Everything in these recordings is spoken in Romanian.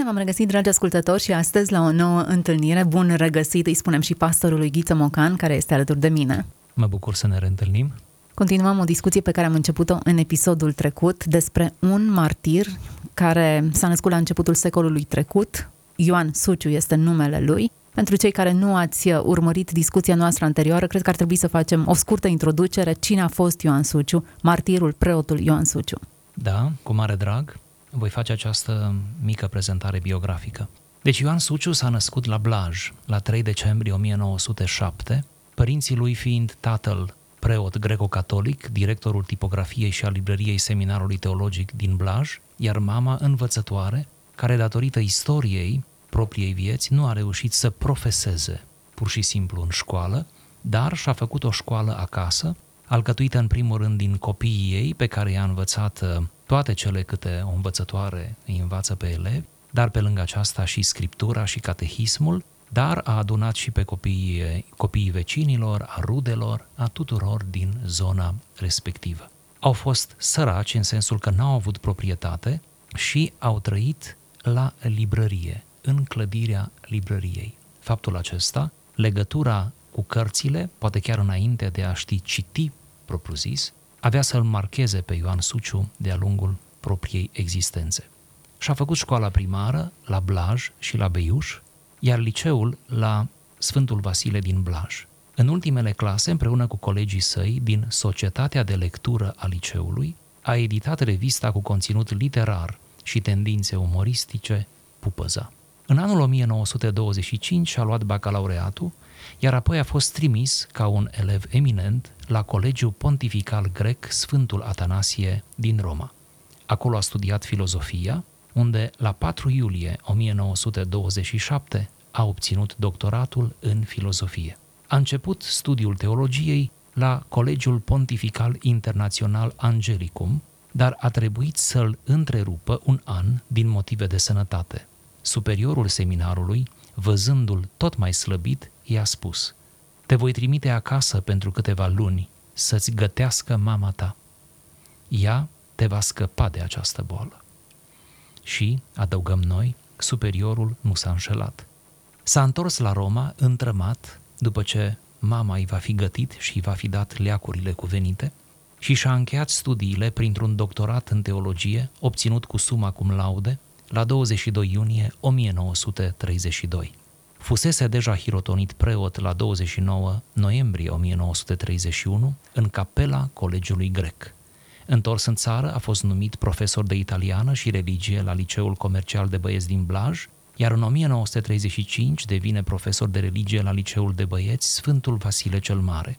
Bine v-am regăsit, dragi ascultători, și astăzi la o nouă întâlnire. Bun regăsit, îi spunem și pastorului Ghiță Mocan, care este alături de mine. Mă bucur să ne reîntâlnim. Continuăm o discuție pe care am început-o în episodul trecut despre un martir care s-a născut la începutul secolului trecut. Ioan Suciu este numele lui. Pentru cei care nu ați urmărit discuția noastră anterioară, cred că ar trebui să facem o scurtă introducere. Cine a fost Ioan Suciu, martirul, preotul Ioan Suciu? Da, cu mare drag, voi face această mică prezentare biografică. Deci Ioan Suciu s-a născut la Blaj, la 3 decembrie 1907, părinții lui fiind tatăl preot greco-catolic, directorul tipografiei și a librăriei seminarului teologic din Blaj, iar mama învățătoare, care datorită istoriei propriei vieți nu a reușit să profeseze pur și simplu în școală, dar și-a făcut o școală acasă, alcătuită în primul rând din copiii ei, pe care i-a învățat uh, toate cele câte o învățătoare îi învață pe elevi, dar pe lângă aceasta și scriptura și catehismul, dar a adunat și pe copiii, copiii vecinilor, a rudelor, a tuturor din zona respectivă. Au fost săraci în sensul că n-au avut proprietate și au trăit la librărie, în clădirea librăriei. Faptul acesta, legătura cu cărțile, poate chiar înainte de a ști citi, propriu-zis, avea să-l marcheze pe Ioan Suciu de-a lungul propriei existențe. Și-a făcut școala primară la Blaj și la Beiuș, iar liceul la Sfântul Vasile din Blaj. În ultimele clase, împreună cu colegii săi din Societatea de Lectură a liceului, a editat revista cu conținut literar și tendințe umoristice Pupăza. În anul 1925 și-a luat bacalaureatul, iar apoi a fost trimis ca un elev eminent la Colegiul Pontifical Grec Sfântul Atanasie din Roma. Acolo a studiat filozofia, unde la 4 iulie 1927 a obținut doctoratul în filozofie. A început studiul teologiei la Colegiul Pontifical Internațional Angelicum, dar a trebuit să-l întrerupă un an din motive de sănătate. Superiorul seminarului, văzându-l tot mai slăbit, i-a spus Te voi trimite acasă pentru câteva luni să-ți gătească mama ta. Ea te va scăpa de această boală. Și, adăugăm noi, superiorul nu s-a înșelat. S-a întors la Roma, întrămat, după ce mama îi va fi gătit și îi va fi dat leacurile cuvenite, și și-a încheiat studiile printr-un doctorat în teologie, obținut cu suma cum laude, la 22 iunie 1932. Fusese deja hirotonit preot la 29 noiembrie 1931 în capela Colegiului Grec. Întors în țară, a fost numit profesor de italiană și religie la Liceul Comercial de Băieți din Blaj, iar în 1935 devine profesor de religie la Liceul de Băieți Sfântul Vasile cel Mare.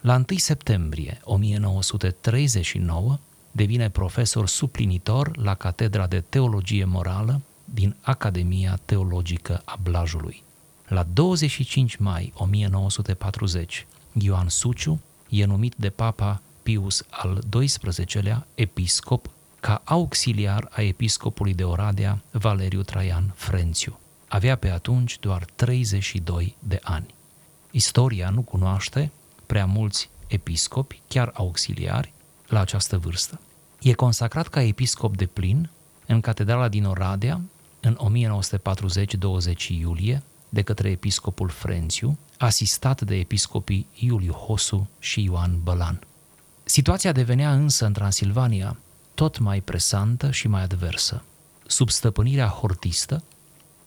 La 1 septembrie 1939 devine profesor suplinitor la Catedra de Teologie Morală din Academia Teologică a Blajului. La 25 mai 1940, Ioan Suciu e numit de Papa Pius al XII-lea episcop ca auxiliar a episcopului de Oradea, Valeriu Traian Frențiu. Avea pe atunci doar 32 de ani. Istoria nu cunoaște prea mulți episcopi, chiar auxiliari, la această vârstă. E consacrat ca episcop de plin în catedrala din Oradea în 1940-20 iulie de către episcopul Frențiu, asistat de episcopii Iuliu Hosu și Ioan Bălan. Situația devenea însă în Transilvania tot mai presantă și mai adversă. Sub stăpânirea hortistă,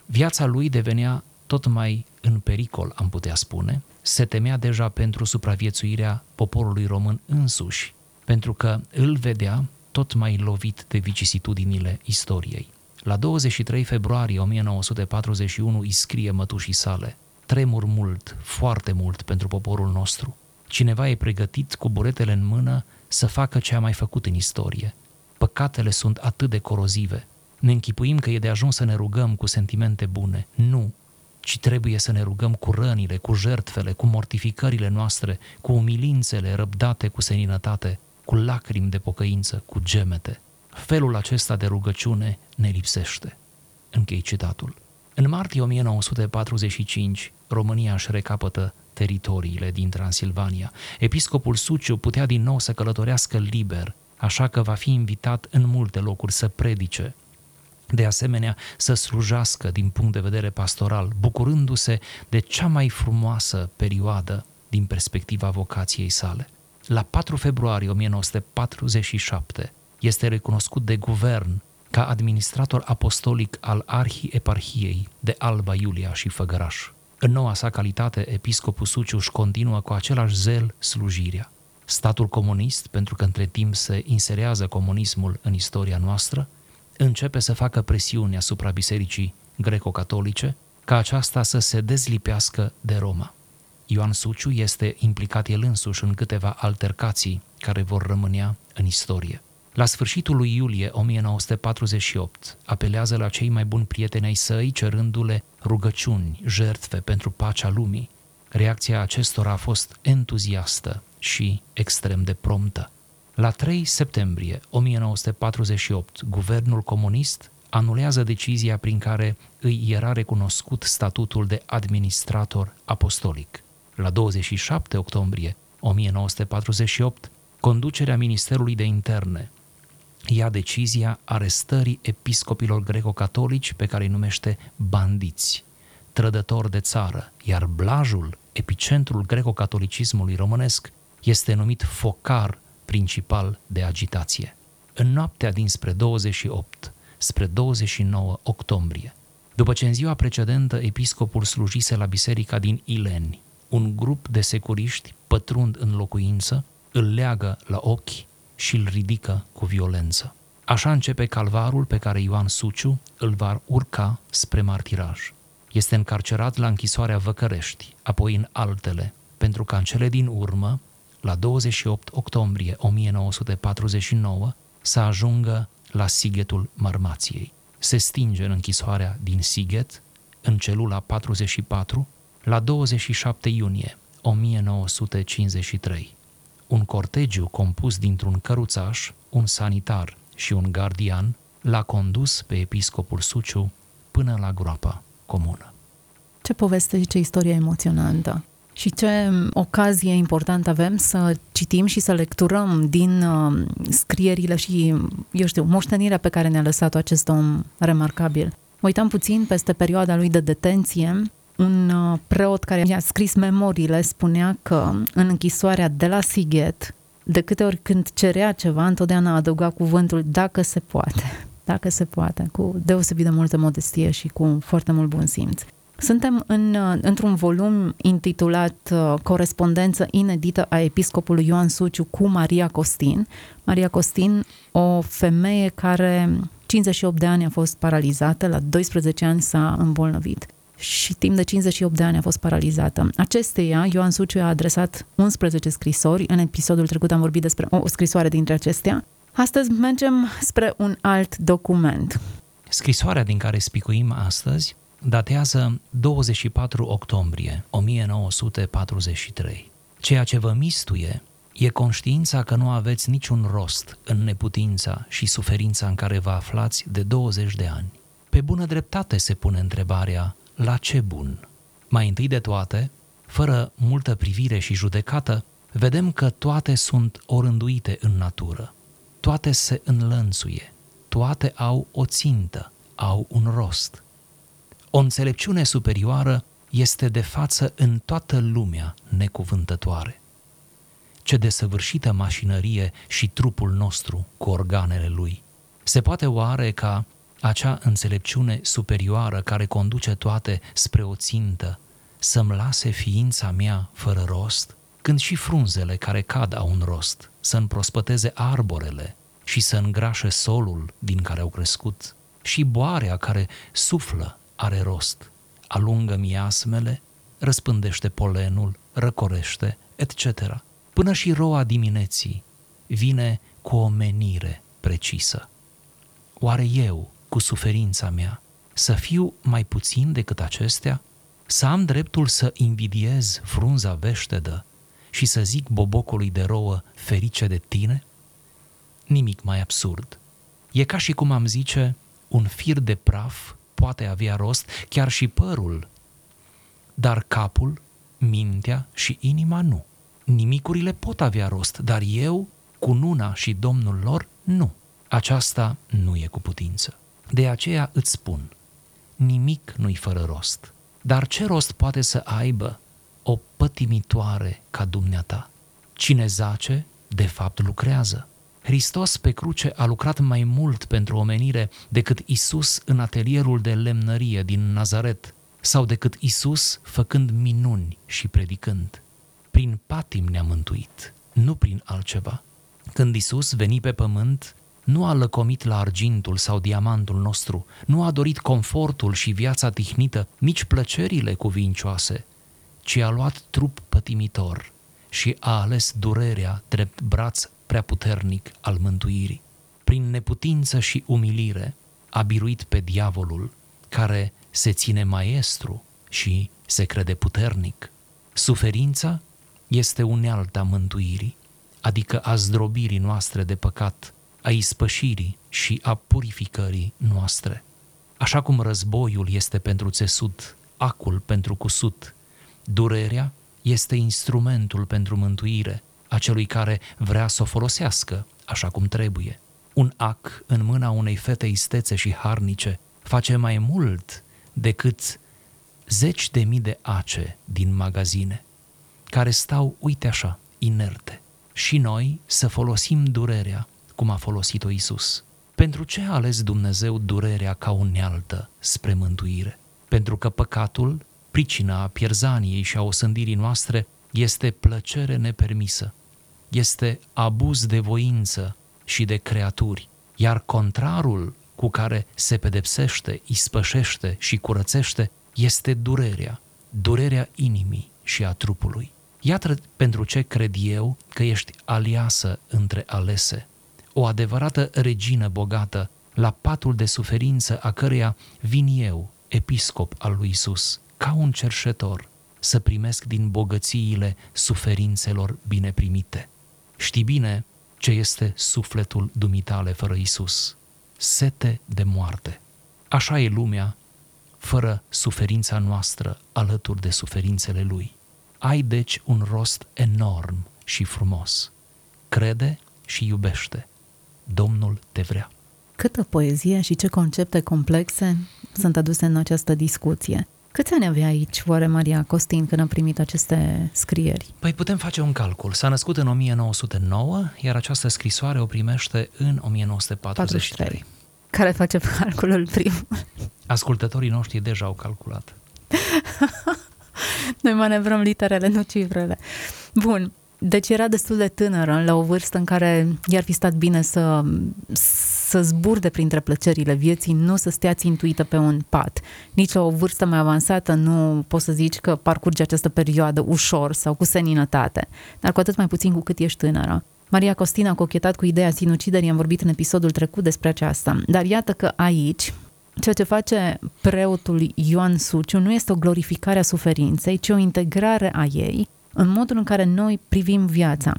viața lui devenea tot mai în pericol, am putea spune, se temea deja pentru supraviețuirea poporului român însuși, pentru că îl vedea tot mai lovit de vicisitudinile istoriei. La 23 februarie 1941 îi scrie mătușii sale Tremur mult, foarte mult pentru poporul nostru. Cineva e pregătit cu buretele în mână să facă ce a mai făcut în istorie. Păcatele sunt atât de corozive. Ne închipuim că e de ajuns să ne rugăm cu sentimente bune. Nu. ci trebuie să ne rugăm cu rănile, cu jertfele, cu mortificările noastre, cu umilințele răbdate cu seninătate, cu lacrimi de pocăință, cu gemete. Felul acesta de rugăciune ne lipsește. Închei citatul. În martie 1945, România își recapătă teritoriile din Transilvania. Episcopul Suciu putea din nou să călătorească liber, așa că va fi invitat în multe locuri să predice, de asemenea să slujească din punct de vedere pastoral, bucurându-se de cea mai frumoasă perioadă din perspectiva vocației sale. La 4 februarie 1947 este recunoscut de guvern ca administrator apostolic al arhieparhiei de Alba Iulia și Făgăraș. În noua sa calitate, episcopul Suciuș își continuă cu același zel slujirea. Statul comunist, pentru că între timp se inserează comunismul în istoria noastră, începe să facă presiune asupra bisericii greco-catolice ca aceasta să se dezlipească de Roma. Ioan Suciu este implicat el însuși în câteva altercații care vor rămânea în istorie. La sfârșitul lui iulie 1948, apelează la cei mai buni prieteni ai săi, cerându-le rugăciuni, jertfe pentru pacea lumii. Reacția acestora a fost entuziastă și extrem de promptă. La 3 septembrie 1948, guvernul comunist anulează decizia prin care îi era recunoscut statutul de administrator apostolic. La 27 octombrie 1948, conducerea Ministerului de Interne ia decizia arestării episcopilor greco-catolici pe care îi numește bandiți, trădători de țară, iar Blajul, epicentrul greco-catolicismului românesc, este numit focar principal de agitație. În noaptea dinspre 28 spre 29 octombrie, după ce în ziua precedentă episcopul slujise la biserica din Ileni, un grup de securiști pătrund în locuință, îl leagă la ochi și îl ridică cu violență. Așa începe calvarul pe care Ioan Suciu îl va urca spre martiraj. Este încarcerat la închisoarea Văcărești, apoi în altele, pentru ca în cele din urmă la 28 octombrie 1949, să ajungă la Sighetul Marmației. Se stinge în închisoarea din Sighet, în celula 44, la 27 iunie 1953. Un cortegiu compus dintr-un căruțaș, un sanitar și un gardian l-a condus pe episcopul Suciu până la groapa comună. Ce poveste și ce istorie emoționantă! Și ce ocazie importantă avem să citim și să lecturăm din uh, scrierile și, eu știu, moștenirea pe care ne-a lăsat-o acest om remarcabil. Mă uitam puțin peste perioada lui de detenție. Un uh, preot care i-a scris memoriile spunea că în închisoarea de la Sighet, de câte ori când cerea ceva, întotdeauna adăuga cuvântul dacă se poate. Dacă se poate, cu deosebit de multă modestie și cu foarte mult bun simț. Suntem în, uh, într-un volum intitulat uh, Corespondență inedită a episcopului Ioan Suciu cu Maria Costin. Maria Costin, o femeie care 58 de ani a fost paralizată, la 12 ani s-a îmbolnăvit și timp de 58 de ani a fost paralizată. Acesteia, Ioan Suciu a adresat 11 scrisori. În episodul trecut am vorbit despre o scrisoare dintre acestea. Astăzi mergem spre un alt document. Scrisoarea din care spicuim astăzi datează 24 octombrie 1943. Ceea ce vă mistuie e conștiința că nu aveți niciun rost în neputința și suferința în care vă aflați de 20 de ani. Pe bună dreptate se pune întrebarea, la ce bun? Mai întâi de toate, fără multă privire și judecată, vedem că toate sunt orânduite în natură, toate se înlănțuie, toate au o țintă, au un rost. O înțelepciune superioară este de față în toată lumea necuvântătoare. Ce desăvârșită mașinărie și trupul nostru cu organele lui. Se poate oare ca acea înțelepciune superioară care conduce toate spre o țintă să-mi lase ființa mea fără rost? Când și frunzele care cad au un rost, să împrospăteze arborele și să îngrașe solul din care au crescut, și boarea care suflă are rost. Alungă miasmele, răspândește polenul, răcorește, etc. Până și roa dimineții vine cu o menire precisă. Oare eu, cu suferința mea, să fiu mai puțin decât acestea? Să am dreptul să invidiez frunza veștedă și să zic bobocului de rouă ferice de tine? Nimic mai absurd. E ca și cum am zice, un fir de praf poate avea rost, chiar și părul, dar capul, mintea și inima nu. Nimicurile pot avea rost, dar eu, cu nuna și domnul lor, nu. Aceasta nu e cu putință. De aceea îți spun, nimic nu-i fără rost. Dar ce rost poate să aibă o pătimitoare ca dumneata? Cine zace, de fapt lucrează. Hristos pe cruce a lucrat mai mult pentru omenire decât Isus în atelierul de lemnărie din Nazaret sau decât Isus făcând minuni și predicând. Prin patim ne-a mântuit, nu prin altceva. Când Isus veni pe pământ, nu a lăcomit la argintul sau diamantul nostru, nu a dorit confortul și viața tihnită, nici plăcerile cuvincioase, ci a luat trup pătimitor și a ales durerea drept braț prea puternic al mântuirii. Prin neputință și umilire a biruit pe diavolul, care se ține maestru și se crede puternic. Suferința este unealta mântuirii, adică a zdrobirii noastre de păcat, a ispășirii și a purificării noastre. Așa cum războiul este pentru țesut, acul pentru cusut, durerea este instrumentul pentru mântuire a celui care vrea să o folosească așa cum trebuie. Un ac în mâna unei fete istețe și harnice face mai mult decât zeci de mii de ace din magazine, care stau, uite așa, inerte. Și noi să folosim durerea cum a folosit-o Isus. Pentru ce a ales Dumnezeu durerea ca unealtă spre mântuire? Pentru că păcatul, pricina pierzaniei și a osândirii noastre, este plăcere nepermisă, este abuz de voință și de creaturi, iar contrarul cu care se pedepsește, ispășește și curățește este durerea, durerea inimii și a trupului. Iată pentru ce cred eu că ești aliasă între alese, o adevărată regină bogată, la patul de suferință a căreia vin eu, episcop al lui Isus, ca un cerșetor, să primesc din bogățiile suferințelor bine primite. Știi bine ce este sufletul dumitale fără Isus sete de moarte. Așa e lumea, fără suferința noastră alături de suferințele Lui. Ai deci un rost enorm și frumos. Crede și iubește. Domnul te vrea. Câtă poezie și ce concepte complexe sunt aduse în această discuție. Câți ani avea aici, oare Maria Costin, când a primit aceste scrieri? Păi putem face un calcul. S-a născut în 1909, iar această scrisoare o primește în 1943. 43. Care face calculul primul? Ascultătorii noștri deja au calculat. Noi manevrăm literele, nu cifrele. Bun, deci era destul de tânără, la o vârstă în care i-ar fi stat bine să, să zburde printre plăcerile vieții, nu să stea țintuită pe un pat. Nici la o vârstă mai avansată nu poți să zici că parcurge această perioadă ușor sau cu seninătate, dar cu atât mai puțin cu cât ești tânără. Maria Costina a cochetat cu ideea sinuciderii, am vorbit în episodul trecut despre aceasta. Dar iată că aici, ceea ce face preotul Ioan Suciu nu este o glorificare a suferinței, ci o integrare a ei în modul în care noi privim viața.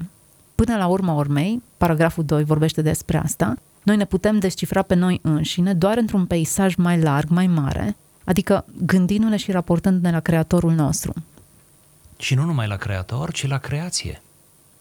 Până la urma urmei, paragraful 2 vorbește despre asta, noi ne putem descifra pe noi înșine doar într-un peisaj mai larg, mai mare, adică gândindu-ne și raportându-ne la Creatorul nostru. Și nu numai la Creator, ci la creație.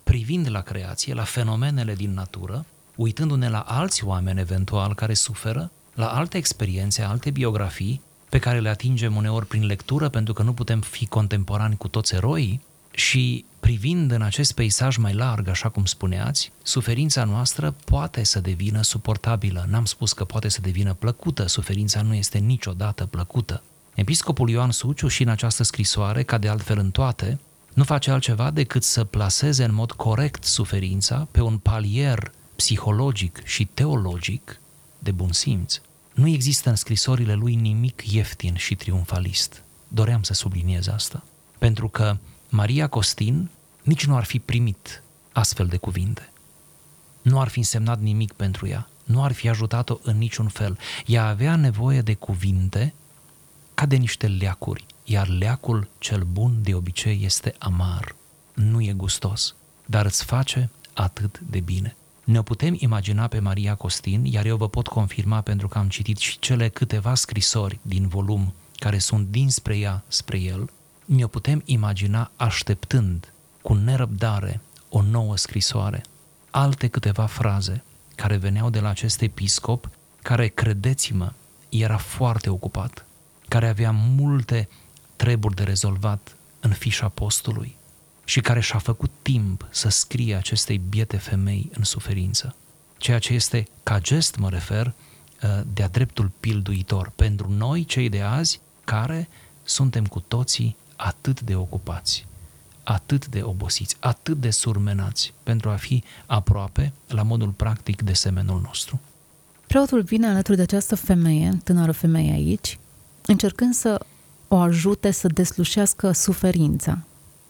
Privind la creație, la fenomenele din natură, uitându-ne la alți oameni eventual care suferă, la alte experiențe, alte biografii, pe care le atingem uneori prin lectură, pentru că nu putem fi contemporani cu toți eroii, și privind în acest peisaj mai larg, așa cum spuneați, suferința noastră poate să devină suportabilă. N-am spus că poate să devină plăcută, suferința nu este niciodată plăcută. Episcopul Ioan Suciu și în această scrisoare, ca de altfel în toate, nu face altceva decât să placeze în mod corect suferința pe un palier psihologic și teologic de bun simț. Nu există în scrisorile lui nimic ieftin și triumfalist. Doream să subliniez asta. Pentru că Maria Costin nici nu ar fi primit astfel de cuvinte. Nu ar fi însemnat nimic pentru ea, nu ar fi ajutat-o în niciun fel. Ea avea nevoie de cuvinte ca de niște leacuri. iar leacul cel bun de obicei este amar, nu e gustos, dar îți face atât de bine. Ne putem imagina pe Maria Costin, iar eu vă pot confirma pentru că am citit și cele câteva scrisori din volum care sunt dinspre ea spre el, ne putem imagina așteptând cu nerăbdare o nouă scrisoare, alte câteva fraze care veneau de la acest episcop, care, credeți-mă, era foarte ocupat, care avea multe treburi de rezolvat în fișa postului și care și-a făcut timp să scrie acestei biete femei în suferință. Ceea ce este, ca gest mă refer, uh, de-a dreptul pilduitor pentru noi, cei de azi, care suntem cu toții atât de ocupați, atât de obosiți, atât de surmenați pentru a fi aproape, la modul practic, de semenul nostru. Preotul vine alături de această femeie, tânără femeie aici, încercând să o ajute să deslușească suferința,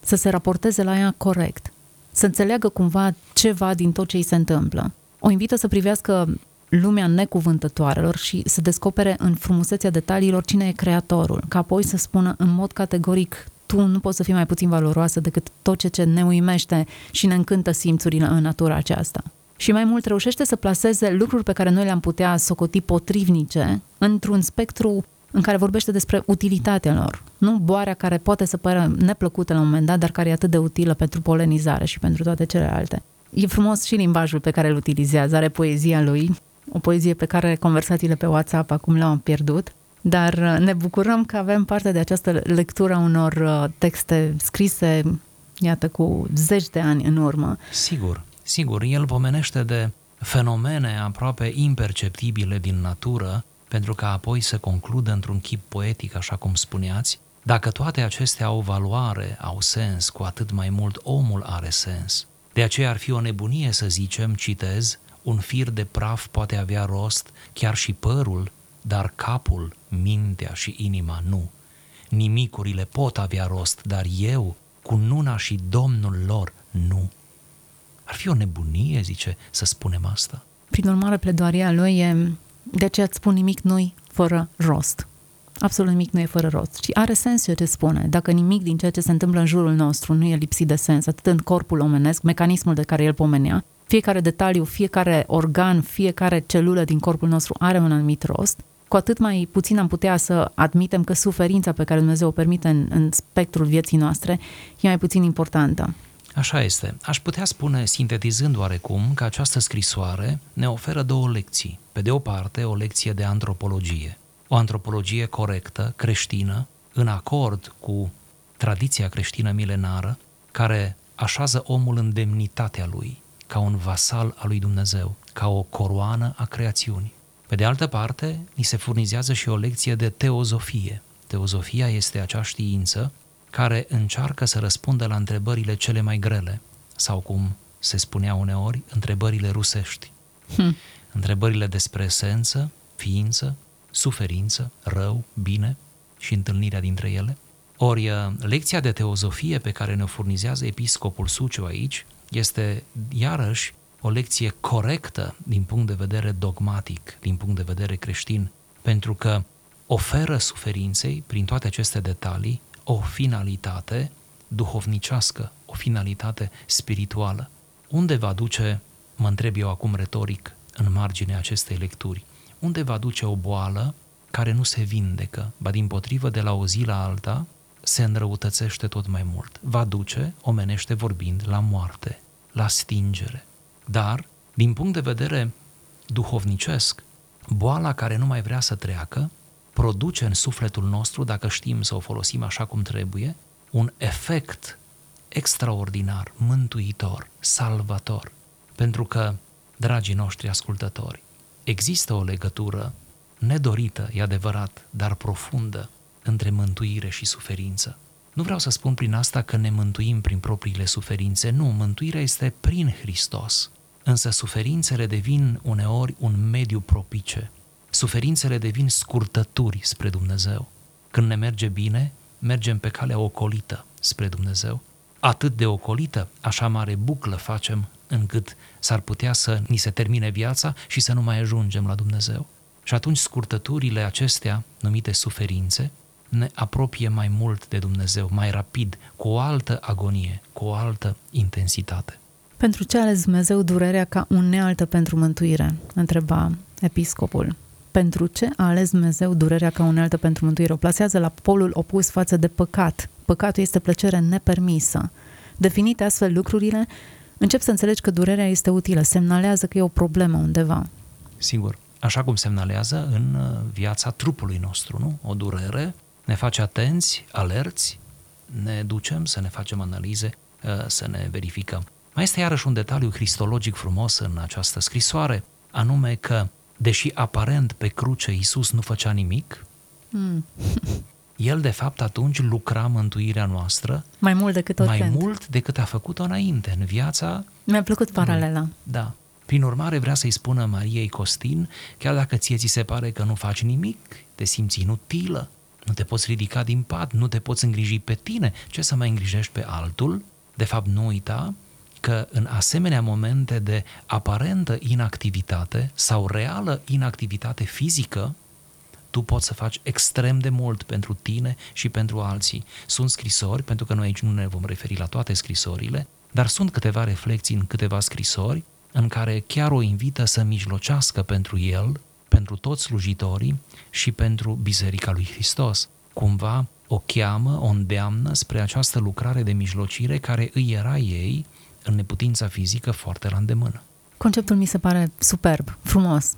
să se raporteze la ea corect, să înțeleagă cumva ceva din tot ce îi se întâmplă. O invită să privească lumea necuvântătoarelor și să descopere în frumusețea detaliilor cine e creatorul, ca apoi să spună în mod categoric tu nu poți să fii mai puțin valoroasă decât tot ce, ce ne uimește și ne încântă simțurile în natura aceasta. Și mai mult reușește să placeze lucruri pe care noi le-am putea socoti potrivnice într-un spectru în care vorbește despre utilitatea lor. Nu boarea care poate să pară neplăcută la un moment dat, dar care e atât de utilă pentru polenizare și pentru toate celelalte. E frumos și limbajul pe care îl utilizează, are poezia lui, o poezie pe care conversațiile pe WhatsApp acum le-am pierdut, dar uh, ne bucurăm că avem parte de această lectură a unor uh, texte scrise, iată, cu zeci de ani în urmă. Sigur, sigur, el pomenește de fenomene aproape imperceptibile din natură, pentru ca apoi să concludă într-un chip poetic, așa cum spuneați, dacă toate acestea au valoare, au sens, cu atât mai mult omul are sens. De aceea ar fi o nebunie să zicem, citez, un fir de praf poate avea rost, chiar și părul, dar capul, mintea și inima nu. Nimicurile pot avea rost, dar eu, cu nuna și domnul lor, nu. Ar fi o nebunie, zice, să spunem asta. Prin urmare, pledoaria lui e de aceea îți spun nimic nu fără rost. Absolut nimic nu e fără rost. Și are sens ceea ce spune. Dacă nimic din ceea ce se întâmplă în jurul nostru nu e lipsit de sens, atât în corpul omenesc, mecanismul de care el pomenea, fiecare detaliu, fiecare organ, fiecare celulă din corpul nostru are un anumit rost, cu atât mai puțin am putea să admitem că suferința pe care Dumnezeu o permite în, în spectrul vieții noastre e mai puțin importantă. Așa este. Aș putea spune, sintetizând oarecum, că această scrisoare ne oferă două lecții. Pe de o parte, o lecție de antropologie. O antropologie corectă, creștină, în acord cu tradiția creștină milenară, care așează omul în demnitatea lui, ca un vasal al lui Dumnezeu, ca o coroană a creațiunii. Pe de altă parte, ni se furnizează și o lecție de teozofie. Teozofia este acea știință care încearcă să răspundă la întrebările cele mai grele, sau cum se spunea uneori, întrebările rusești. Hmm. Întrebările despre esență, ființă, suferință, rău, bine și întâlnirea dintre ele. Ori uh, lecția de teozofie pe care ne-o furnizează episcopul Suciu aici este iarăși o lecție corectă din punct de vedere dogmatic, din punct de vedere creștin, pentru că oferă suferinței, prin toate aceste detalii, o finalitate duhovnicească, o finalitate spirituală. Unde va duce, mă întreb eu acum retoric, în marginea acestei lecturi, unde va duce o boală care nu se vindecă, ba din potrivă de la o zi la alta, se înrăutățește tot mai mult. Va duce, omenește vorbind, la moarte, la stingere. Dar, din punct de vedere duhovnicesc, boala care nu mai vrea să treacă produce în sufletul nostru, dacă știm să o folosim așa cum trebuie, un efect extraordinar, mântuitor, salvator. Pentru că, dragii noștri ascultători, există o legătură nedorită, e adevărat, dar profundă, între mântuire și suferință. Nu vreau să spun prin asta că ne mântuim prin propriile suferințe, nu, mântuirea este prin Hristos. Însă suferințele devin uneori un mediu propice Suferințele devin scurtături spre Dumnezeu. Când ne merge bine, mergem pe calea ocolită spre Dumnezeu. Atât de ocolită, așa mare buclă facem încât s-ar putea să ni se termine viața și să nu mai ajungem la Dumnezeu. Și atunci scurtăturile acestea, numite suferințe, ne apropie mai mult de Dumnezeu, mai rapid, cu o altă agonie, cu o altă intensitate. Pentru ce a ales Dumnezeu durerea ca unealtă pentru mântuire? Întreba episcopul. Pentru ce a ales Dumnezeu durerea ca unealtă pentru mântuire? O plasează la polul opus față de păcat. Păcatul este plăcere nepermisă. Definite astfel lucrurile, încep să înțelegi că durerea este utilă, semnalează că e o problemă undeva. Sigur, așa cum semnalează în uh, viața trupului nostru, nu? O durere ne face atenți, alerți, ne ducem să ne facem analize, uh, să ne verificăm. Mai este iarăși un detaliu cristologic frumos în această scrisoare, anume că, deși aparent pe cruce Iisus nu făcea nimic, mm. el de fapt atunci lucra mântuirea noastră mai mult decât mai oricând. mult decât a făcut-o înainte, în viața... Mi-a plăcut paralela. Da. Prin urmare, vrea să-i spună Mariei Costin, chiar dacă ție ți se pare că nu faci nimic, te simți inutilă, nu te poți ridica din pat, nu te poți îngriji pe tine, ce să mai îngrijești pe altul? De fapt, nu uita că în asemenea momente de aparentă inactivitate sau reală inactivitate fizică, tu poți să faci extrem de mult pentru tine și pentru alții. Sunt scrisori, pentru că noi aici nu ne vom referi la toate scrisorile, dar sunt câteva reflexii în câteva scrisori în care chiar o invită să mijlocească pentru el, pentru toți slujitorii și pentru Biserica lui Hristos. Cumva o cheamă, o îndeamnă spre această lucrare de mijlocire care îi era ei, în neputința fizică, foarte la îndemână. Conceptul mi se pare superb, frumos.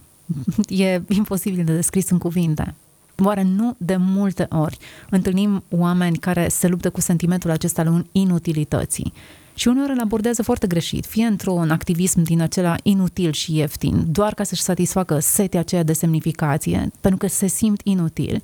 E imposibil de descris în cuvinte. Oare nu de multe ori întâlnim oameni care se luptă cu sentimentul acesta al inutilității? Și uneori îl abordează foarte greșit, fie într-un activism din acela inutil și ieftin, doar ca să-și satisfacă setea aceea de semnificație, pentru că se simt inutili,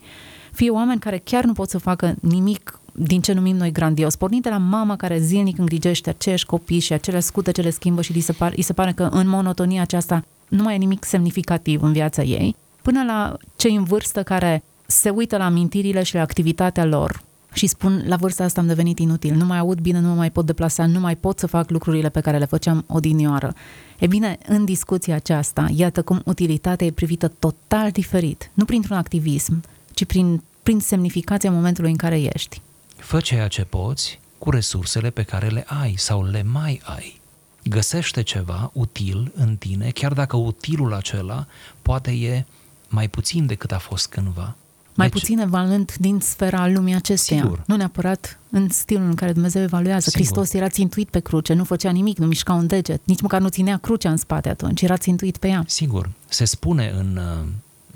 fie oameni care chiar nu pot să facă nimic din ce numim noi grandios, pornind de la mama care zilnic îngrijește acești copii și acele scute ce le schimbă și îi se, par, îi se pare că în monotonia aceasta nu mai e nimic semnificativ în viața ei, până la cei în vârstă care se uită la amintirile și la activitatea lor și spun, la vârsta asta am devenit inutil, nu mai aud bine, nu mă mai pot deplasa, nu mai pot să fac lucrurile pe care le făceam odinioară. E bine, în discuția aceasta, iată cum utilitatea e privită total diferit, nu printr-un activism, ci prin, prin semnificația momentului în care ești. Fă ceea ce poți cu resursele pe care le ai sau le mai ai. Găsește ceva util în tine, chiar dacă utilul acela poate e mai puțin decât a fost cândva mai deci, puțin evalent din sfera lumii acesteia. Sigur. Nu neapărat în stilul în care Dumnezeu evaluează. Sigur. Hristos era țintuit pe cruce, nu făcea nimic, nu mișca un deget, nici măcar nu ținea crucea în spate atunci, era țintuit pe ea. Sigur. Se spune în uh,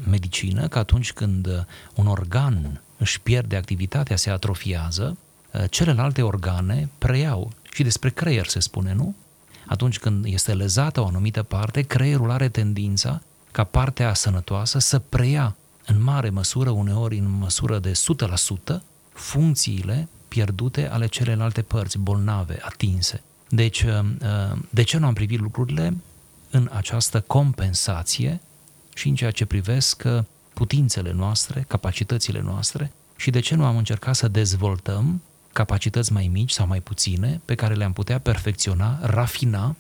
medicină că atunci când uh, un organ își pierde activitatea, se atrofiază, uh, celelalte organe preiau. Și despre creier se spune, nu? Atunci când este lezată o anumită parte, creierul are tendința ca partea sănătoasă să preia în mare măsură, uneori în măsură de 100%, funcțiile pierdute ale celelalte părți, bolnave, atinse. Deci, uh, uh, de ce nu am privit lucrurile în această compensație și în ceea ce privesc uh, putințele noastre, capacitățile noastre și de ce nu am încercat să dezvoltăm capacități mai mici sau mai puține pe care le-am putea perfecționa, rafina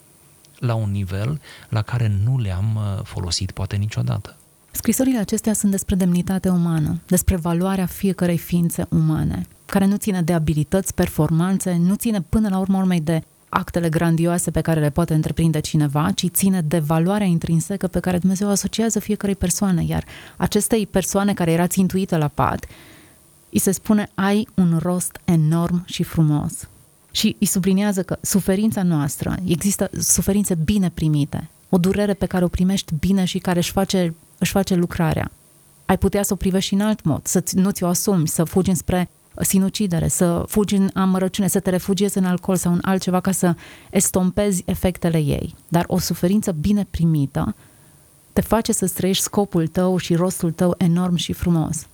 la un nivel la care nu le-am folosit poate niciodată. Scrisorile acestea sunt despre demnitate umană, despre valoarea fiecărei ființe umane, care nu ține de abilități, performanțe, nu ține până la urmă urmei de actele grandioase pe care le poate întreprinde cineva, ci ține de valoarea intrinsecă pe care Dumnezeu o asociază fiecărei persoane, iar acestei persoane care era țintuită la pat, îi se spune ai un rost enorm și frumos. Și îi subliniază că suferința noastră, există suferințe bine primite, o durere pe care o primești bine și care își face își face lucrarea. Ai putea să o privești și în alt mod, să nu ți-o asumi, să fugi înspre sinucidere, să fugi în amărăciune, să te refugiezi în alcool sau în altceva ca să estompezi efectele ei. Dar o suferință bine primită te face să trăiești scopul tău și rostul tău enorm și frumos.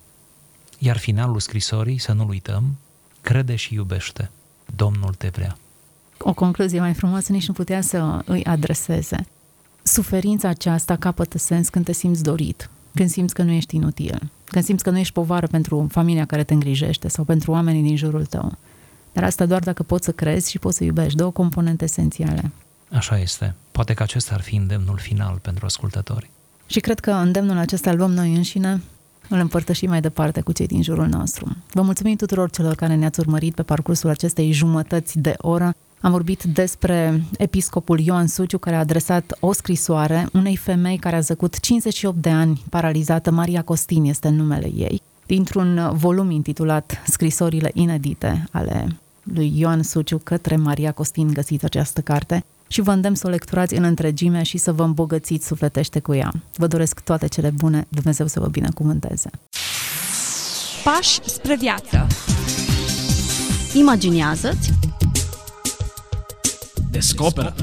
Iar finalul scrisorii, să nu-l uităm, crede și iubește. Domnul te vrea. O concluzie mai frumoasă nici nu putea să îi adreseze suferința aceasta capătă sens când te simți dorit, când simți că nu ești inutil, când simți că nu ești povară pentru familia care te îngrijește sau pentru oamenii din jurul tău. Dar asta doar dacă poți să crezi și poți să iubești, două componente esențiale. Așa este. Poate că acesta ar fi îndemnul final pentru ascultători. Și cred că îndemnul acesta îl luăm noi înșine îl împărtășim mai departe cu cei din jurul nostru. Vă mulțumim tuturor celor care ne-ați urmărit pe parcursul acestei jumătăți de oră. Am vorbit despre episcopul Ioan Suciu, care a adresat o scrisoare unei femei care a zăcut 58 de ani paralizată. Maria Costin este numele ei, dintr-un volum intitulat Scrisorile inedite ale lui Ioan Suciu către Maria Costin găsiți această carte și vă îndemn să o lecturați în întregime și să vă îmbogățiți sufletește cu ea. Vă doresc toate cele bune, Dumnezeu să vă binecuvânteze. Pași spre viață. Imaginează-ți, Descoperă.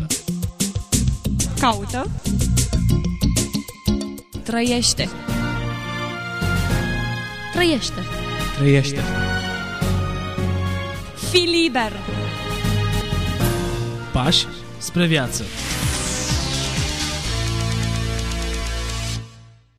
Caută. Trăiește. trăiește. Trăiește. Fii liber. Pași spre viață.